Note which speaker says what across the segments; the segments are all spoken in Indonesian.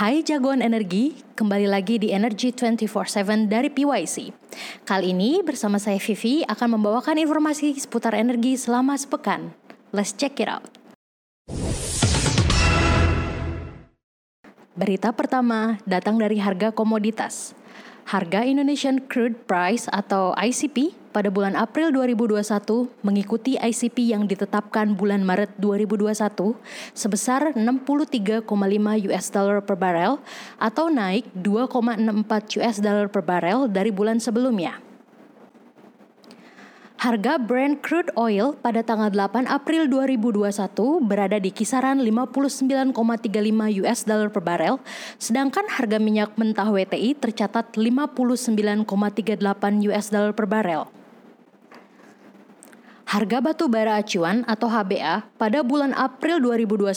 Speaker 1: Hai jagoan energi, kembali lagi di Energy 24/7 dari PYC. Kali ini bersama saya Vivi akan membawakan informasi seputar energi selama sepekan. Let's check it out. Berita pertama datang dari harga komoditas. Harga Indonesian Crude Price atau ICP pada bulan April 2021 mengikuti ICP yang ditetapkan bulan Maret 2021 sebesar 63,5 US dollar per barrel atau naik 2,64 US dollar per barrel dari bulan sebelumnya. Harga Brent crude oil pada tanggal 8 April 2021 berada di kisaran 59,35 US dollar per barel, sedangkan harga minyak mentah WTI tercatat 59,38 US dollar per barel. Harga batu bara acuan atau HBA pada bulan April 2021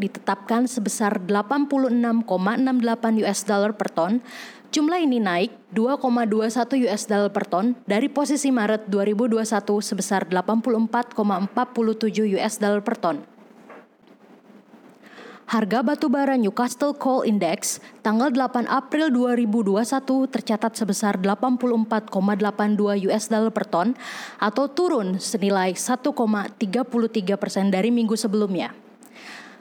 Speaker 1: ditetapkan sebesar 86,68 US dollar per ton Jumlah ini naik 2,21 US dollar per ton dari posisi Maret 2021 sebesar 84,47 US dollar per ton. Harga batu bara Newcastle Coal Index tanggal 8 April 2021 tercatat sebesar 84,82 US dollar per ton atau turun senilai 1,33 persen dari minggu sebelumnya.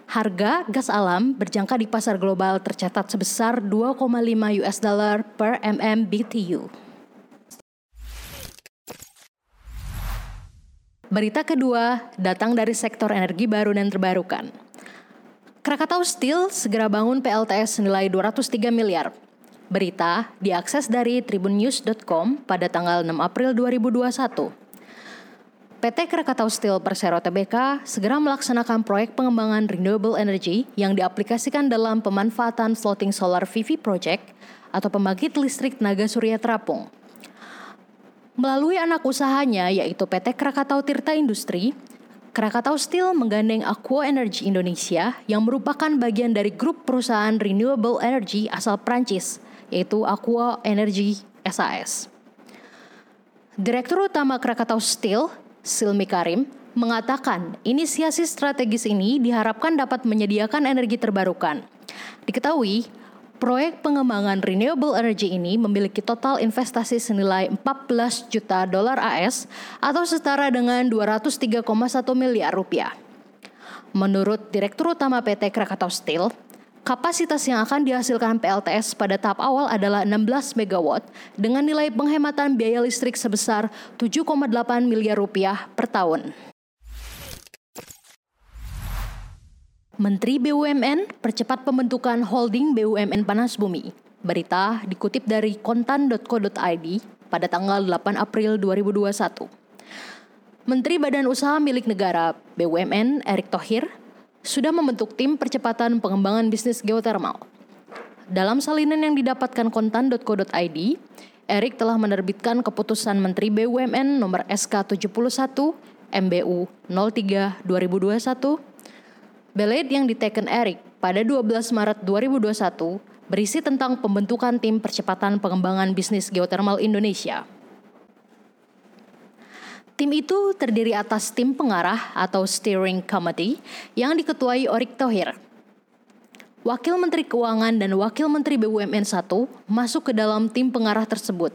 Speaker 1: Harga gas alam berjangka di pasar global tercatat sebesar 2,5 US dollar per MMBTU. Berita kedua datang dari sektor energi baru dan terbarukan. Krakatau Steel segera bangun PLTS senilai 203 miliar. Berita diakses dari tribunnews.com pada tanggal 6 April 2021. PT Krakatau Steel Persero Tbk segera melaksanakan proyek pengembangan renewable energy yang diaplikasikan dalam pemanfaatan floating solar PV project atau pembangkit listrik tenaga surya terapung. Melalui anak usahanya yaitu PT Krakatau Tirta Industri, Krakatau Steel menggandeng Aqua Energy Indonesia yang merupakan bagian dari grup perusahaan renewable energy asal Prancis, yaitu Aqua Energy SAS. Direktur Utama Krakatau Steel, Silmi Karim, mengatakan inisiasi strategis ini diharapkan dapat menyediakan energi terbarukan. Diketahui, proyek pengembangan renewable energy ini memiliki total investasi senilai 14 juta dolar AS atau setara dengan 203,1 miliar rupiah. Menurut Direktur Utama PT Krakatau Steel, Kapasitas yang akan dihasilkan PLTS pada tahap awal adalah 16 MW dengan nilai penghematan biaya listrik sebesar 7,8 miliar rupiah per tahun. Menteri BUMN percepat pembentukan holding BUMN Panas Bumi. Berita dikutip dari kontan.co.id pada tanggal 8 April 2021. Menteri Badan Usaha Milik Negara BUMN Erick Thohir sudah membentuk tim percepatan pengembangan bisnis geotermal. Dalam salinan yang didapatkan kontan.co.id, Erik telah menerbitkan keputusan Menteri BUMN nomor SK 71 MBU 03 2021 Belet yang diteken Erik pada 12 Maret 2021 berisi tentang pembentukan tim percepatan pengembangan bisnis geotermal Indonesia. Tim itu terdiri atas tim pengarah atau steering committee yang diketuai Orik Thohir. Wakil Menteri Keuangan dan Wakil Menteri BUMN 1 masuk ke dalam tim pengarah tersebut.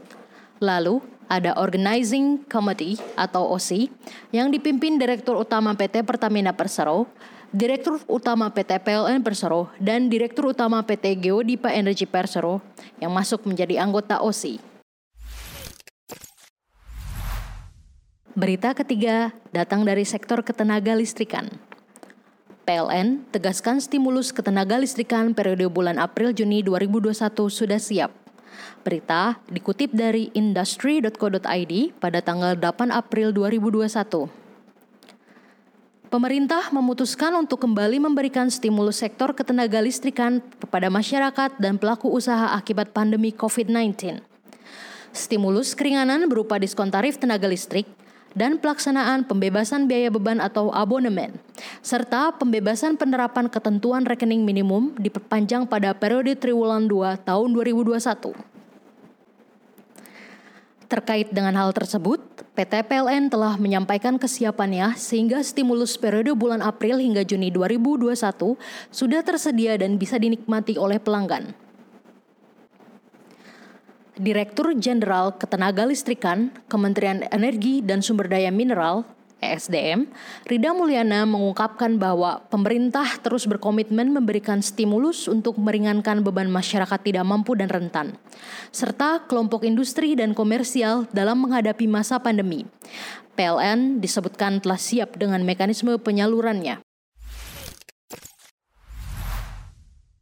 Speaker 1: Lalu ada Organizing Committee atau OC yang dipimpin Direktur Utama PT Pertamina Persero, Direktur Utama PT PLN Persero, dan Direktur Utama PT Geodipa Energy Persero yang masuk menjadi anggota OC. Berita ketiga datang dari sektor ketenaga listrikan. PLN tegaskan stimulus ketenaga listrikan periode bulan April-Juni 2021 sudah siap. Berita dikutip dari industry.co.id pada tanggal 8 April 2021. Pemerintah memutuskan untuk kembali memberikan stimulus sektor ketenaga listrikan kepada masyarakat dan pelaku usaha akibat pandemi COVID-19. Stimulus keringanan berupa diskon tarif tenaga listrik, dan pelaksanaan pembebasan biaya beban atau abonemen, serta pembebasan penerapan ketentuan rekening minimum diperpanjang pada periode triwulan 2 tahun 2021. Terkait dengan hal tersebut, PT PLN telah menyampaikan kesiapannya sehingga stimulus periode bulan April hingga Juni 2021 sudah tersedia dan bisa dinikmati oleh pelanggan. Direktur Jenderal Ketenaga Listrikan, Kementerian Energi dan Sumber Daya Mineral, ESDM, Rida Mulyana mengungkapkan bahwa pemerintah terus berkomitmen memberikan stimulus untuk meringankan beban masyarakat tidak mampu dan rentan, serta kelompok industri dan komersial dalam menghadapi masa pandemi. PLN disebutkan telah siap dengan mekanisme penyalurannya.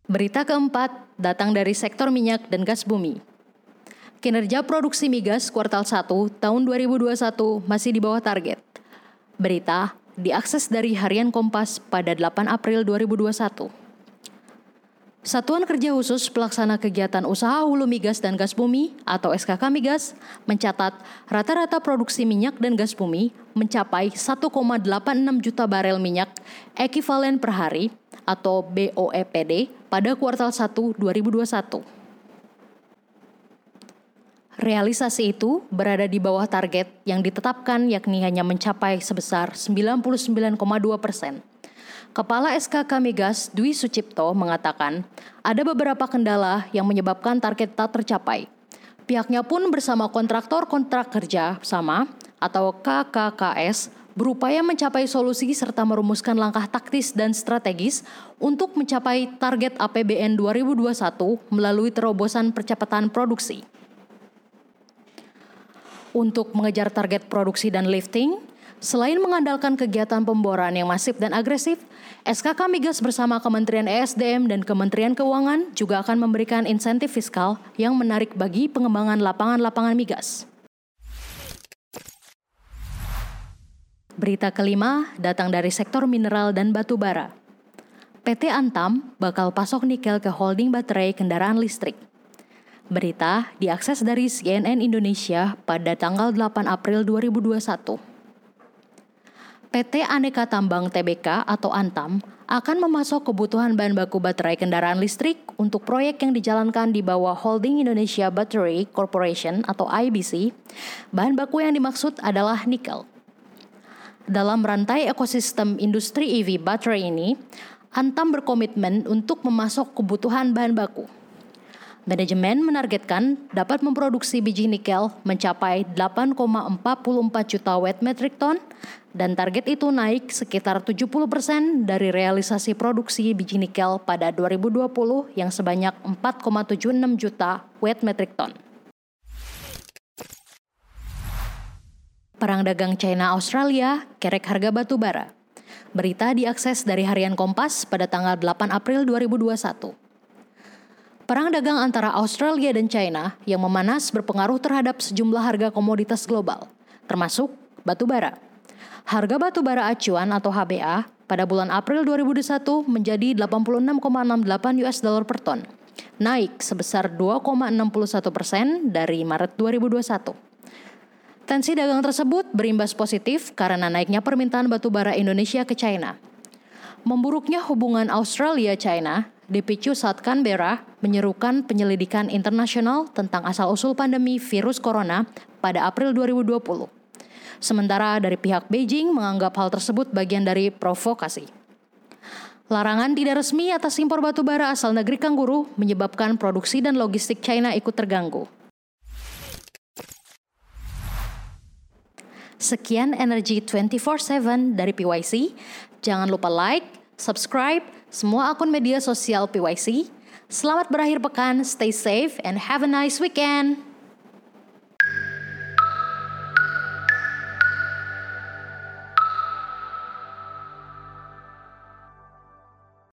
Speaker 1: Berita keempat datang dari sektor minyak dan gas bumi. Kinerja produksi migas kuartal 1 tahun 2021 masih di bawah target. Berita diakses dari Harian Kompas pada 8 April 2021. Satuan Kerja Khusus Pelaksana Kegiatan Usaha Hulu Migas dan Gas Bumi atau SKK Migas mencatat rata-rata produksi minyak dan gas bumi mencapai 1,86 juta barel minyak ekivalen per hari atau BOEPD pada kuartal 1 2021. Realisasi itu berada di bawah target yang ditetapkan yakni hanya mencapai sebesar 99,2 persen. Kepala SKK Migas Dwi Sucipto mengatakan ada beberapa kendala yang menyebabkan target tak tercapai. Pihaknya pun bersama kontraktor kontrak kerja sama atau KKKS berupaya mencapai solusi serta merumuskan langkah taktis dan strategis untuk mencapai target APBN 2021 melalui terobosan percepatan produksi. Untuk mengejar target produksi dan lifting, selain mengandalkan kegiatan pemboran yang masif dan agresif, SKK Migas bersama Kementerian ESDM dan Kementerian Keuangan juga akan memberikan insentif fiskal yang menarik bagi pengembangan lapangan-lapangan migas. Berita kelima datang dari sektor mineral dan batu bara. PT Antam bakal pasok nikel ke holding baterai kendaraan listrik. Berita diakses dari CNN Indonesia pada tanggal 8 April 2021. PT Aneka Tambang Tbk atau Antam akan memasok kebutuhan bahan baku baterai kendaraan listrik untuk proyek yang dijalankan di bawah Holding Indonesia Battery Corporation atau IBC. Bahan baku yang dimaksud adalah nikel. Dalam rantai ekosistem industri EV baterai ini, Antam berkomitmen untuk memasok kebutuhan bahan baku Manajemen menargetkan dapat memproduksi biji nikel mencapai 8,44 juta wet metric ton dan target itu naik sekitar 70% dari realisasi produksi biji nikel pada 2020 yang sebanyak 4,76 juta wet metric ton. Perang dagang China Australia kerek harga batu bara. Berita diakses dari Harian Kompas pada tanggal 8 April 2021. Perang dagang antara Australia dan China yang memanas berpengaruh terhadap sejumlah harga komoditas global, termasuk batu bara. Harga batu bara acuan atau HBA pada bulan April 2021 menjadi 86,68 US dollar per ton, naik sebesar 2,61 persen dari Maret 2021. Tensi dagang tersebut berimbas positif karena naiknya permintaan batu bara Indonesia ke China. Memburuknya hubungan Australia-China dipicu saat Canberra menyerukan penyelidikan internasional tentang asal-usul pandemi virus corona pada April 2020. Sementara dari pihak Beijing menganggap hal tersebut bagian dari provokasi. Larangan tidak resmi atas impor batu bara asal negeri Kangguru menyebabkan produksi dan logistik China ikut terganggu. Sekian Energy 24/7 dari PYC. Jangan lupa like, subscribe, semua akun media sosial PYC. Selamat berakhir pekan, stay safe, and have a nice weekend.